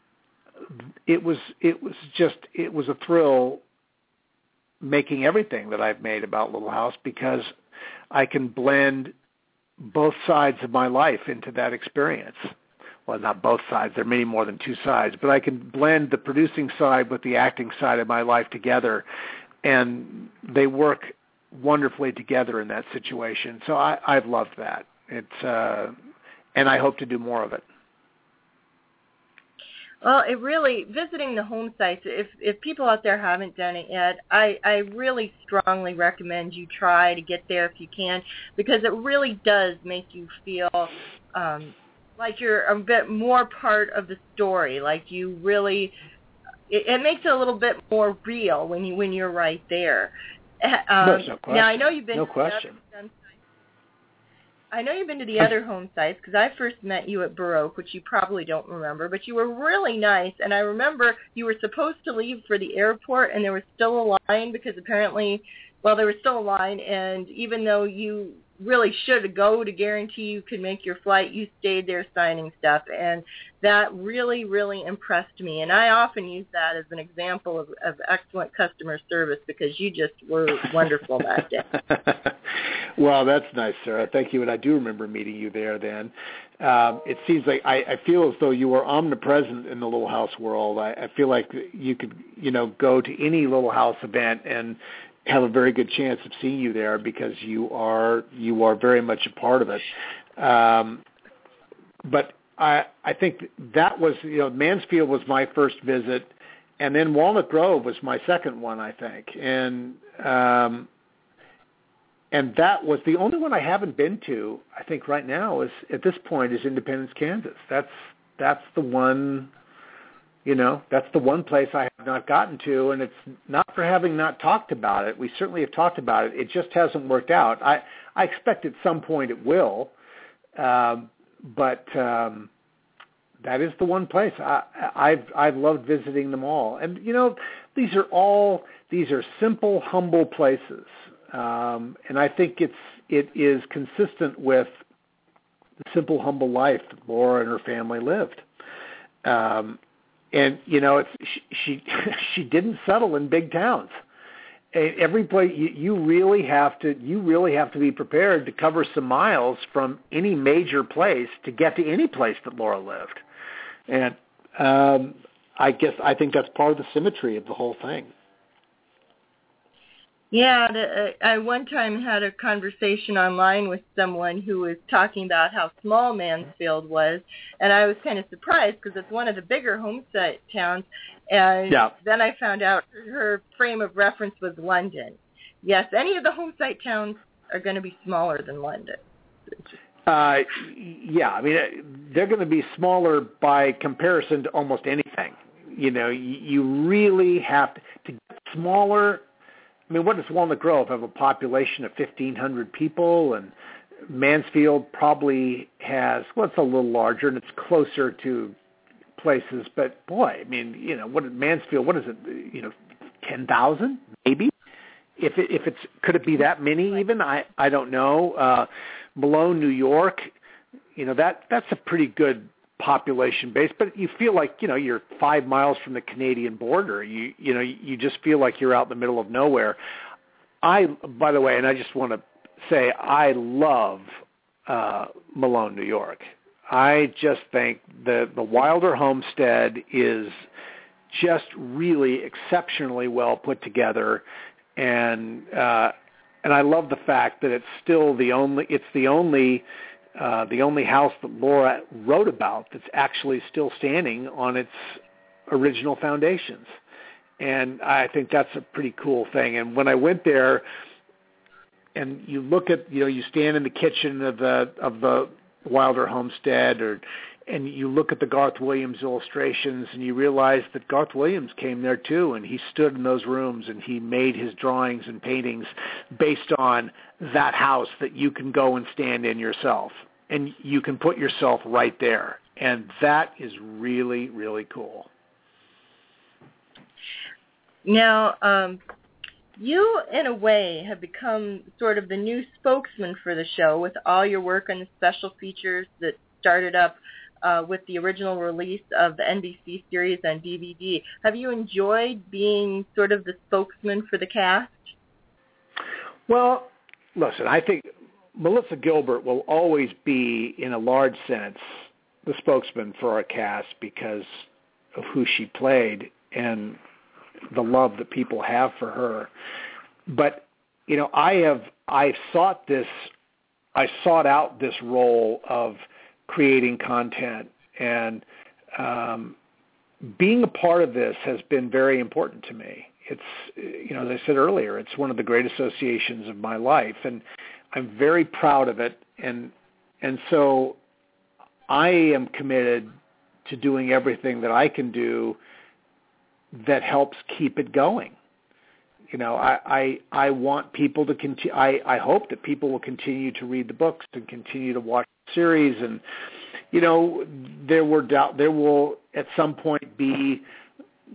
it was it was just it was a thrill making everything that I've made about Little House because I can blend both sides of my life into that experience. Well, not both sides. There are many more than two sides, but I can blend the producing side with the acting side of my life together, and they work wonderfully together in that situation. So I, I've loved that. It's uh, and I hope to do more of it. Well, it really visiting the home sites. If if people out there haven't done it yet, I I really strongly recommend you try to get there if you can, because it really does make you feel um, like you're a bit more part of the story. Like you really, it, it makes it a little bit more real when you when you're right there. Um, no, no question. Now I know you've been no question. I know you've been to the other home sites because I first met you at Burr Oak, which you probably don't remember, but you were really nice. And I remember you were supposed to leave for the airport, and there was still a line because apparently, well, there was still a line. And even though you really should go to guarantee you could make your flight. You stayed there signing stuff, and that really, really impressed me. And I often use that as an example of, of excellent customer service because you just were wonderful that day. well, that's nice, Sarah. Thank you. And I do remember meeting you there then. Um, it seems like I, I feel as though you were omnipresent in the Little House world. I, I feel like you could, you know, go to any Little House event and have a very good chance of seeing you there because you are you are very much a part of it. Um, but I I think that was you know Mansfield was my first visit, and then Walnut Grove was my second one I think, and um, and that was the only one I haven't been to. I think right now is at this point is Independence, Kansas. That's that's the one You know, that's the one place I have not gotten to, and it's not for having not talked about it. We certainly have talked about it. It just hasn't worked out. I I expect at some point it will, um, but um, that is the one place I, I've I've loved visiting them all. And you know, these are all these are simple, humble places, um, and I think it's it is consistent with the simple, humble life that Laura and her family lived. Um, and you know, it's she she, didn't settle in big towns. Every place you, you really have to you really have to be prepared to cover some miles from any major place to get to any place that Laura lived, and um, I guess I think that's part of the symmetry of the whole thing. Yeah, the, uh, I one time had a conversation online with someone who was talking about how small Mansfield was, and I was kind of surprised because it's one of the bigger homestead towns. And yeah. then I found out her frame of reference was London. Yes, any of the homestead towns are going to be smaller than London. Uh, yeah, I mean they're going to be smaller by comparison to almost anything. You know, you, you really have to, to get smaller mean, what does Walnut Grove have a population of 1,500 people, and Mansfield probably has well, it's a little larger and it's closer to places. But boy, I mean, you know, what Mansfield? What is it? You know, 10,000 maybe. If it, if it's could it be that many even? I I don't know. Uh, Malone, New York. You know that that's a pretty good population base, but you feel like you know you're five miles from the Canadian border. You you know you just feel like you're out in the middle of nowhere. I by the way, and I just want to say I love uh, Malone, New York. I just think the the Wilder homestead is just really exceptionally well put together, and uh, and I love the fact that it's still the only it's the only uh, the only house that Laura wrote about that's actually still standing on its original foundations. And I think that's a pretty cool thing. And when I went there, and you look at, you know, you stand in the kitchen of the of the Wilder homestead, or and you look at the Garth Williams illustrations, and you realize that Garth Williams came there too, and he stood in those rooms and he made his drawings and paintings based on that house that you can go and stand in yourself and you can put yourself right there. And that is really really cool. Now um, you in a way have become sort of the new spokesman for the show with all your work on the special features that started up uh, with the original release of the NBC series on DVD. Have you enjoyed being sort of the spokesman for the cast? Well, listen, I think Melissa Gilbert will always be, in a large sense, the spokesman for our cast because of who she played and the love that people have for her. But you know, I have I sought this I sought out this role of creating content. And um, being a part of this has been very important to me. It's you know as I said earlier, it's one of the great associations of my life, and I'm very proud of it, and and so I am committed to doing everything that I can do that helps keep it going. You know, I I, I want people to continue. I I hope that people will continue to read the books and continue to watch the series, and you know, there were doubt there will at some point be,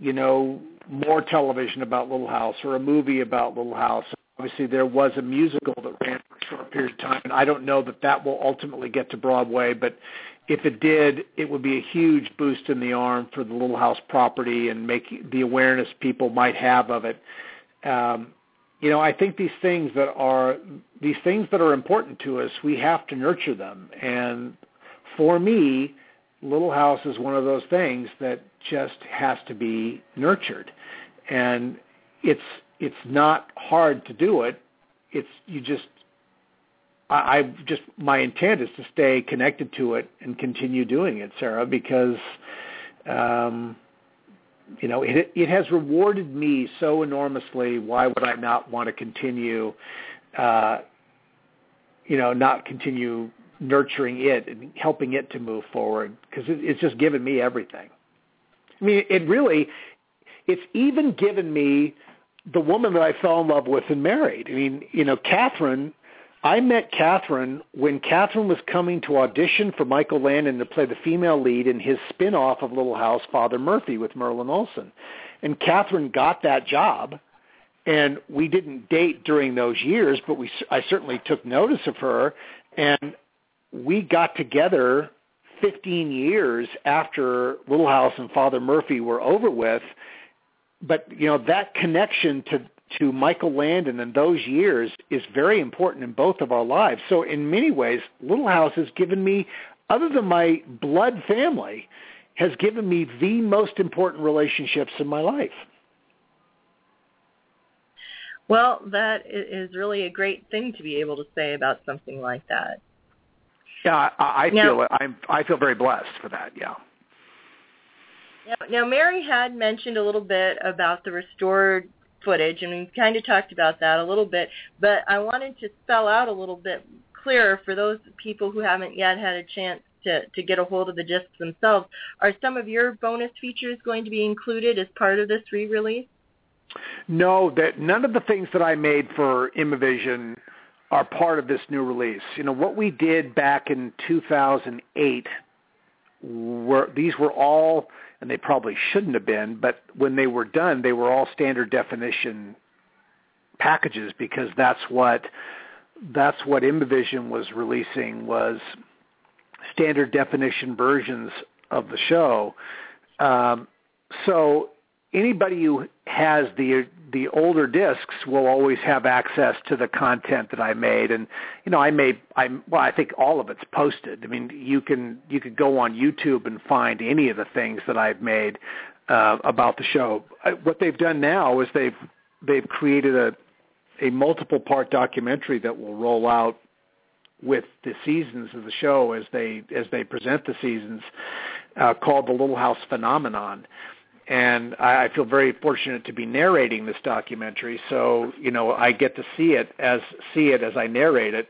you know, more television about Little House or a movie about Little House. Obviously, there was a musical that ran for a short period of time, and I don't know that that will ultimately get to Broadway, but if it did, it would be a huge boost in the arm for the Little House property and make the awareness people might have of it. Um, you know, I think these things that are these things that are important to us, we have to nurture them. And for me, Little House is one of those things that just has to be nurtured and it's it's not hard to do it. It's you just I, I just my intent is to stay connected to it and continue doing it, Sarah, because um, you know it it has rewarded me so enormously. Why would I not want to continue? Uh, you know, not continue nurturing it and helping it to move forward because it, it's just given me everything. I mean, it really, it's even given me the woman that I fell in love with and married. I mean, you know, Katherine. I met Katherine when Katherine was coming to audition for Michael Landon to play the female lead in his spin-off of Little House, Father Murphy, with Merlin Olsen. And Katherine got that job, and we didn't date during those years, but we I certainly took notice of her, and we got together 15 years after Little House and Father Murphy were over with. But you know that connection to to Michael Landon in those years is very important in both of our lives. So in many ways, Little House has given me, other than my blood family, has given me the most important relationships in my life. Well, that is really a great thing to be able to say about something like that. Yeah, I, I now, feel I'm I feel very blessed for that. Yeah. Now, now, Mary had mentioned a little bit about the restored footage, and we kind of talked about that a little bit. But I wanted to spell out a little bit clearer for those people who haven't yet had a chance to to get a hold of the discs themselves. Are some of your bonus features going to be included as part of this re-release? No, that none of the things that I made for Imavision are part of this new release. You know what we did back in 2008 were these were all and they probably shouldn't have been, but when they were done, they were all standard definition packages because that's what that's what Imavision was releasing was standard definition versions of the show. Um, so anybody who has the the older discs will always have access to the content that I made and you know I made I well I think all of it's posted. I mean you can you could go on YouTube and find any of the things that I've made uh, about the show. What they've done now is they've they've created a a multiple part documentary that will roll out with the seasons of the show as they as they present the seasons uh, called the Little House Phenomenon and I, feel very fortunate to be narrating this documentary. So you know, I get to see it as see it as I narrate it,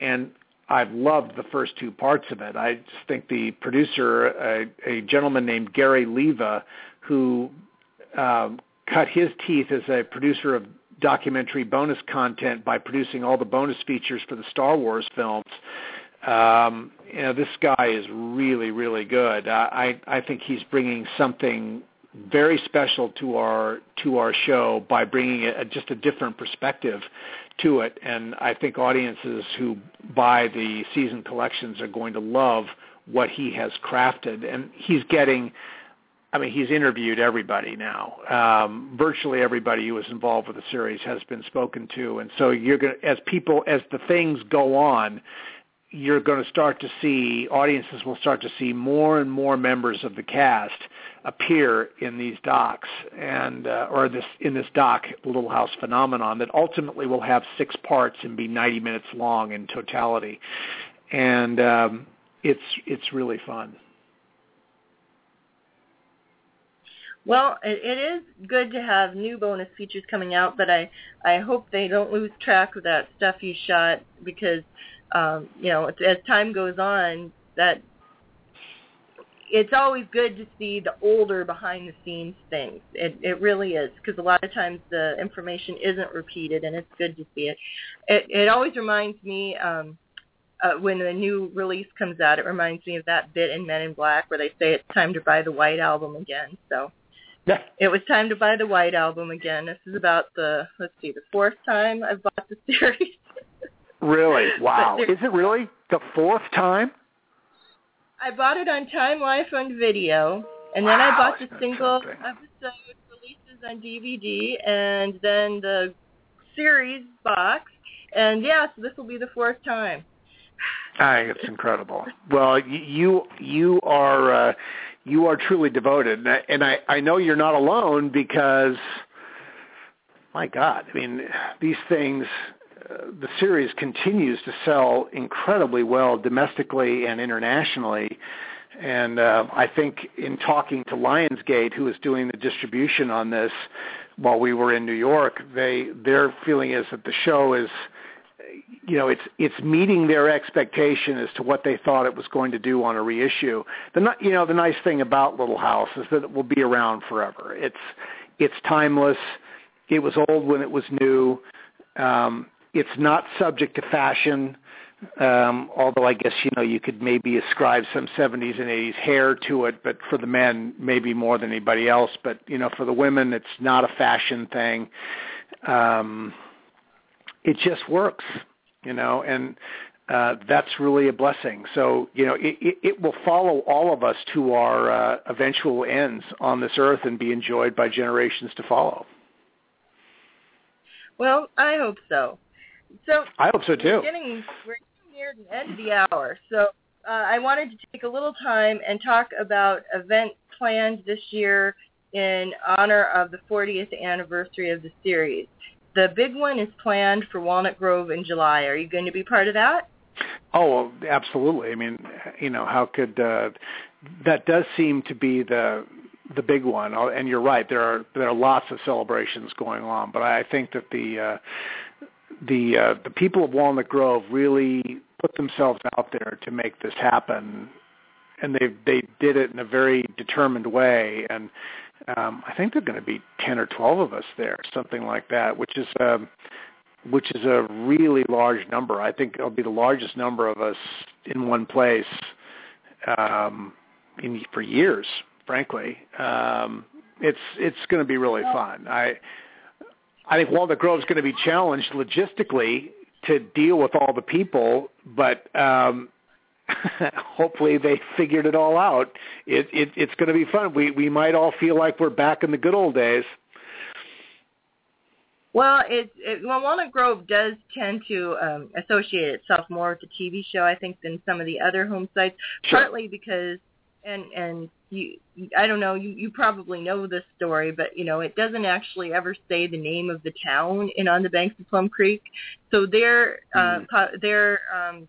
and I've loved the first two parts of it. I just think the producer, a, a gentleman named Gary Leva, who um, cut his teeth as a producer of documentary bonus content by producing all the bonus features for the Star Wars films. Um, you know, this guy is really, really good. I, I think he's bringing something very special to our to our show by bringing a, just a different perspective to it. And I think audiences who buy the season collections are going to love what he has crafted. And he's getting I mean he's interviewed everybody now. Um virtually everybody who was involved with the series has been spoken to. And so you're going to as people as the things go on you're going to start to see audiences will start to see more and more members of the cast appear in these docs and uh, or this in this doc Little House phenomenon that ultimately will have six parts and be 90 minutes long in totality. And um, it's it's really fun. Well, it, it is good to have new bonus features coming out, but I I hope they don't lose track of that stuff you shot because um, you know as time goes on that it's always good to see the older behind the scenes things. It it really is because a lot of times the information isn't repeated, and it's good to see it. It it always reminds me um, uh, when the new release comes out. It reminds me of that bit in Men in Black where they say it's time to buy the White Album again. So. Yeah. It was time to buy the White Album again. This is about the let's see, the fourth time I've bought the series. really? Wow. Is it really the fourth time? I bought it on Time Life on video, and wow, then I bought the single something. episode releases on DVD, and then the series box, and yeah, so this will be the fourth time. I think it's incredible. Well, you you are uh, you are truly devoted, and I I know you're not alone because, my God, I mean these things the series continues to sell incredibly well domestically and internationally. And uh, I think in talking to Lionsgate, who is doing the distribution on this while we were in New York, they their feeling is that the show is you know it's it's meeting their expectation as to what they thought it was going to do on a reissue. The you know the nice thing about Little House is that it will be around forever. It's it's timeless. It was old when it was new. Um, it's not subject to fashion. Um, although I guess you know you could maybe ascribe some 70s and 80s hair to it, but for the men maybe more than anybody else. But you know for the women it's not a fashion thing. Um, it just works, you know, and uh, that's really a blessing. So, you know, it, it, it will follow all of us to our uh, eventual ends on this earth and be enjoyed by generations to follow. Well, I hope so. So I hope so too. We're getting, we're getting near the end of the hour, so uh, I wanted to take a little time and talk about events planned this year in honor of the 40th anniversary of the series. The big one is planned for Walnut Grove in July. Are you going to be part of that? Oh, absolutely. I mean, you know, how could uh, that does seem to be the the big one. And you're right. There are there are lots of celebrations going on, but I think that the uh, the uh, the people of Walnut Grove really put themselves out there to make this happen, and they they did it in a very determined way. And um, I think there are going to be ten or twelve of us there, something like that, which is um, which is a really large number. I think it'll be the largest number of us in one place um, in, for years. Frankly, um, it's it's going to be really fun. I I think Walnut Grove is going to be challenged logistically to deal with all the people, but um, hopefully they figured it all out. It, it, it's going to be fun. We we might all feel like we're back in the good old days. Well, it, it well Walnut Grove does tend to um, associate itself more with the TV show, I think, than some of the other home sites. Sure. Partly because, and and you, I don't know, you you probably know this story, but you know it doesn't actually ever say the name of the town in on the banks of Plum Creek. So their uh, Mm. their um,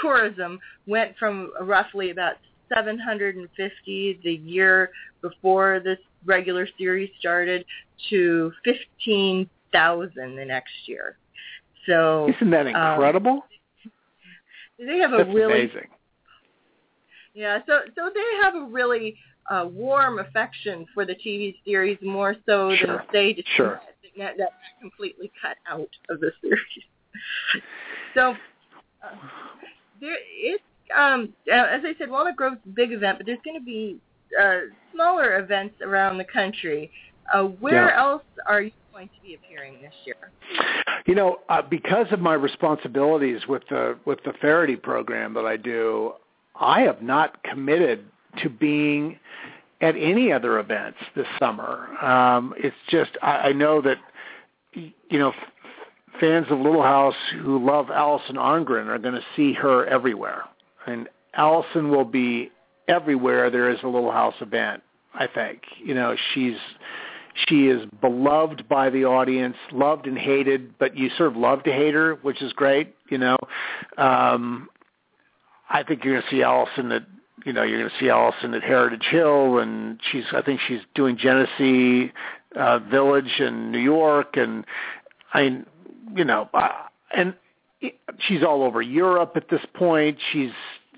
tourism went from roughly about 750 the year before this regular series started to 15,000 the next year. So Isn't that um, incredible? they have a That's really amazing. Yeah. So so they have a really uh, warm affection for the TV series more so Sure. than say just Sure. that, that's completely cut out of the series. so uh, there it's um as I said, Walnut Grove's a big event, but there's going to be uh, smaller events around the country. Uh, where Yeah. else are you going to be appearing this year? You know, uh, because of my responsibilities with the with the Feherty program that I do, I have not committed to being at any other events this summer. Um, it's just I, I know that you know fans of Little House who love Alison Arngrim are going to see her everywhere, and Alison will be everywhere there is a Little House event. I think you know she's she is beloved by the audience, loved and hated, but you sort of love to hate her, which is great, you know. Um I think you're gonna see Alison at you know, you're gonna see Alison at Heritage Hill and she's I think she's doing Genesee uh Village in New York and I you know, uh, and she's all over Europe at this point. She's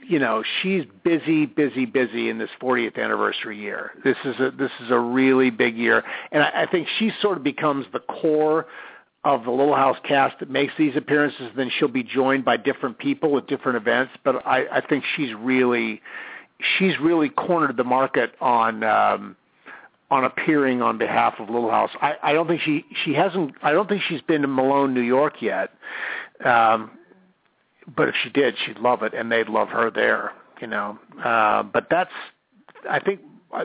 you know she's busy, busy, busy in this 40th anniversary year. This is a this is a really big year, and I, I think she sort of becomes the core of the Little House cast that makes these appearances. Then she'll be joined by different people at different events, but I, I think she's really she's really cornered the market on. Um, on appearing on behalf of Little House. I, I don't think she she hasn't. I don't think she's been to Malone, New York yet. Um, but if she did, she'd love it, and they'd love her there. You know. Uh, but that's. I think. I,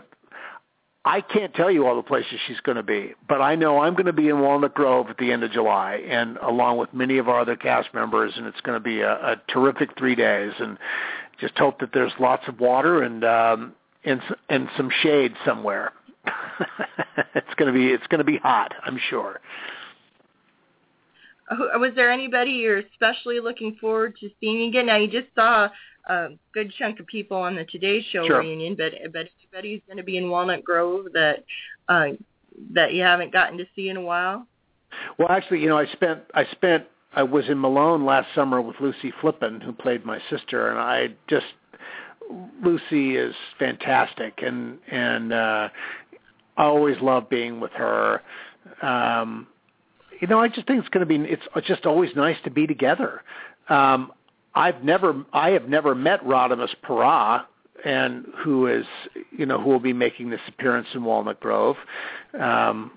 I can't tell you all the places she's going to be, but I know I'm going to be in Walnut Grove at the end of July, and along with many of our other cast members, and it's going to be a, a terrific three days. And just hope that there's lots of water and um, and and some shade somewhere. it's going to be it's going to be hot, I'm sure. Was there anybody you're especially looking forward to seeing again? Now you just saw a good chunk of people on the Today Show Sure. reunion, but but anybody's going to be in Walnut Grove that uh, that you haven't gotten to see in a while? Well, actually, you know, I spent I spent I was in Malone last summer with Lucy Flippin, who played my sister, and I just Lucy is fantastic, and and uh, I always love being with her. Um, you know, I just think it's going to be. It's just always nice to be together. Um, I've never, I have never met Radames Pera, and who is, you know, who will be making this appearance in Walnut Grove. Um,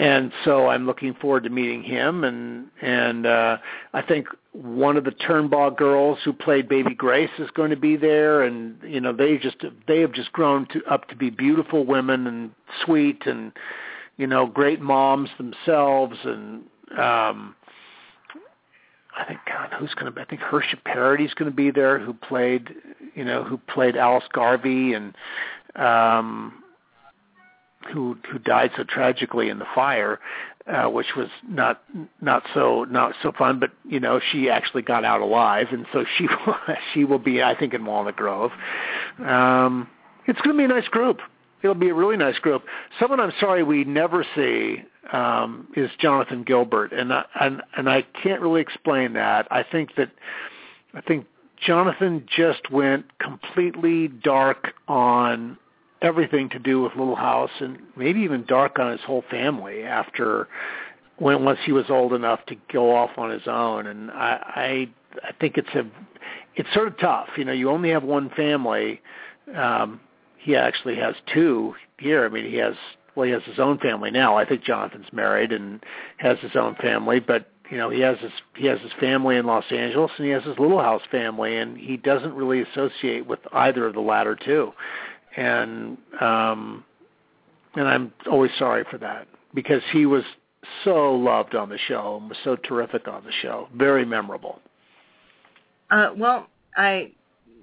and so I'm looking forward to meeting him and and uh I think one of the Turnbaugh girls who played Baby Grace is going to be there and you know they just they have just grown to up to be beautiful women and sweet and you know great moms themselves and um I think God who's going to be I think Hersha Parady's going to be there who played you know who played Alice Garvey and um who who died so tragically in the fire, uh, which was not not so not so fun. But you know, she actually got out alive, and so she she will be, I think, in Walnut Grove. Um, it's going to be a nice group. It'll be a really nice group. Someone I'm sorry we never see um, is Jonathan Gilbert, and I, and and I can't really explain that. I think that I think Jonathan just went completely dark on everything to do with Little House and maybe even dark on his whole family after when once he was old enough to go off on his own and I I I think it's a it's sort of tough. You know, you only have one family. Um he actually has two here. I mean, he has well, he has his own family now. I think Jonathan's married and has his own family, but you know, he has his he has his family in Los Angeles and he has his little house family and he doesn't really associate with either of the latter two and um, and I'm always sorry for that because he was so loved on the show and was so terrific on the show, very memorable. Uh, well, I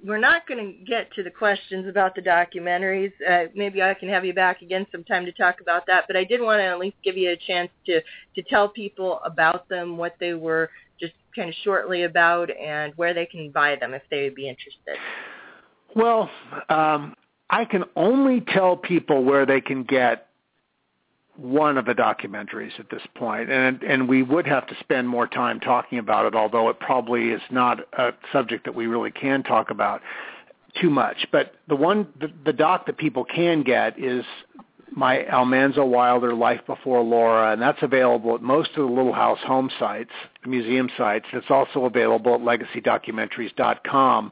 we're not going to get to the questions about the documentaries. Uh, maybe I can have you back again sometime to talk about that. But I did want to at least give you a chance to to tell people about them, what they were, just kind of shortly about, and where they can buy them if they would be interested. Well, um, I can only tell people where they can get one of the documentaries at this point, and and we would have to spend more time talking about it, although it probably is not a subject that we really can talk about too much. But the one, the, the doc that people can get is my Almanzo Wilder Life Before Laura, and that's available at most of the Little House home sites, museum sites. It's also available at legacydocumentaries.com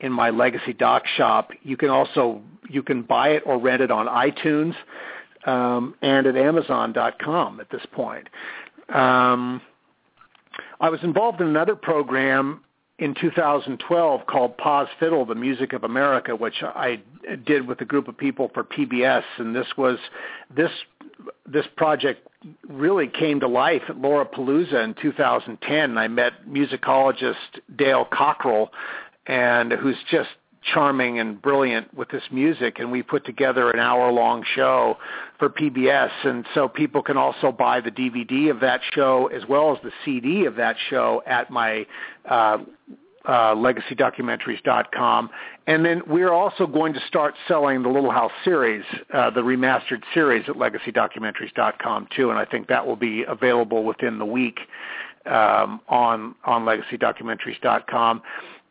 in my Legacy Doc shop. You can also you can buy it or rent it on iTunes um, and at Amazon.com at this point. Um, I was involved in another program in 2012 called Pa's Fiddle, the Music of America, which I did with a group of people for PBS, and this was this this project really came to life at LauraPalooza in 2010. I met musicologist Dale Cockrell and who's just charming and brilliant with this music and we put together an hour long show for PBS and so people can also buy the DVD of that show as well as the CD of that show at my uh, uh, legacydocumentaries.com. And then we're also going to start selling the Little House series, uh, the remastered series at legacydocumentaries.com too. And I think that will be available within the week um, on on legacydocumentaries.com.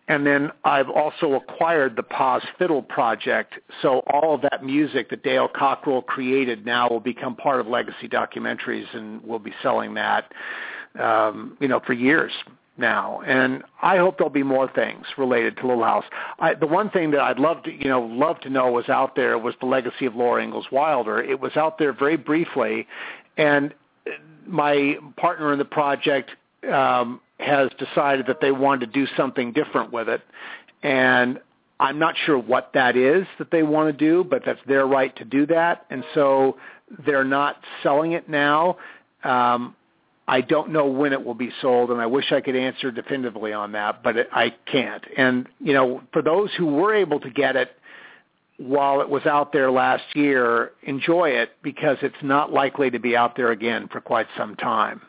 And then I've also acquired the Pa's Fiddle project. So all of that music that Dale Cockrell created now will become part of Legacy Documentaries, and we'll be selling that, um, you know, for years now. And I hope there'll be more things related to Little House. I, the one thing that I'd love to, you know, love to know was out there was the legacy of Laura Ingalls Wilder. It was out there very briefly, and my partner in the project um, has decided that they want to do something different with it. And I'm not sure what that is that they want to do, but that's their right to do that. And so they're not selling it now. Um, I don't know when it will be sold, and I wish I could answer definitively on that, but it, I can't. And you know, for those who were able to get it while it was out there last year, enjoy it because it's not likely to be out there again for quite some time.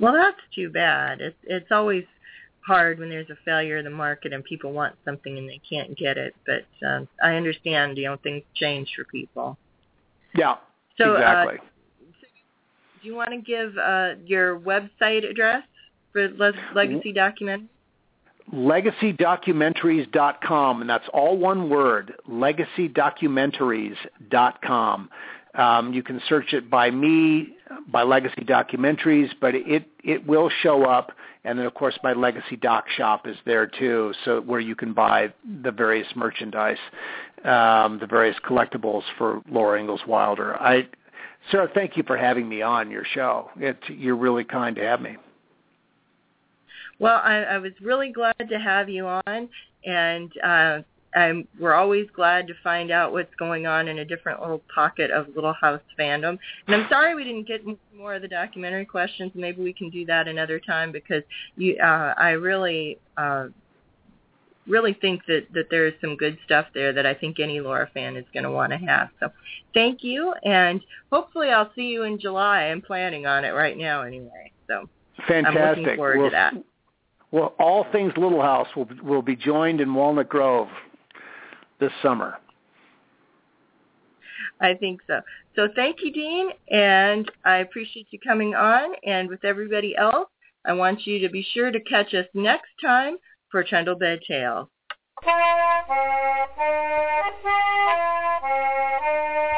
Well, that's too bad. It's it's always hard when there's a failure in the market and people want something and they can't get it. But um, I understand, you know, things change for people. Yeah, so, exactly. Uh, do you want to give uh, your website address for Le- Legacy Documentary? LegacyDocumentaries.com, and that's all one word, LegacyDocumentaries.com. Um, you can search it by me, by Legacy Documentaries, but it, it will show up. And then, of course, my Legacy Doc Shop is there too, so where you can buy the various merchandise, um, the various collectibles for Laura Ingalls Wilder. I, Sarah, thank you for having me on your show. It, you're really kind to have me. Well, I, I was really glad to have you on, and uh, I'm, we're always glad to find out what's going on in a different little pocket of Little House fandom. And I'm sorry we didn't get more of the documentary questions. Maybe we can do that another time because you, uh, I really, uh, really think that that there is some good stuff there that I think any Laura fan is going to want to have. So, thank you, and hopefully I'll see you in July. I'm planning on it right now, anyway. So. Fantastic. I'm looking forward well, to that. Well, all things Little House will will be joined in Walnut Grove this summer. I think so. So thank you, Dean, and I appreciate you coming on. And with everybody else, I want you to be sure to catch us next time for Trundle Bed Tales.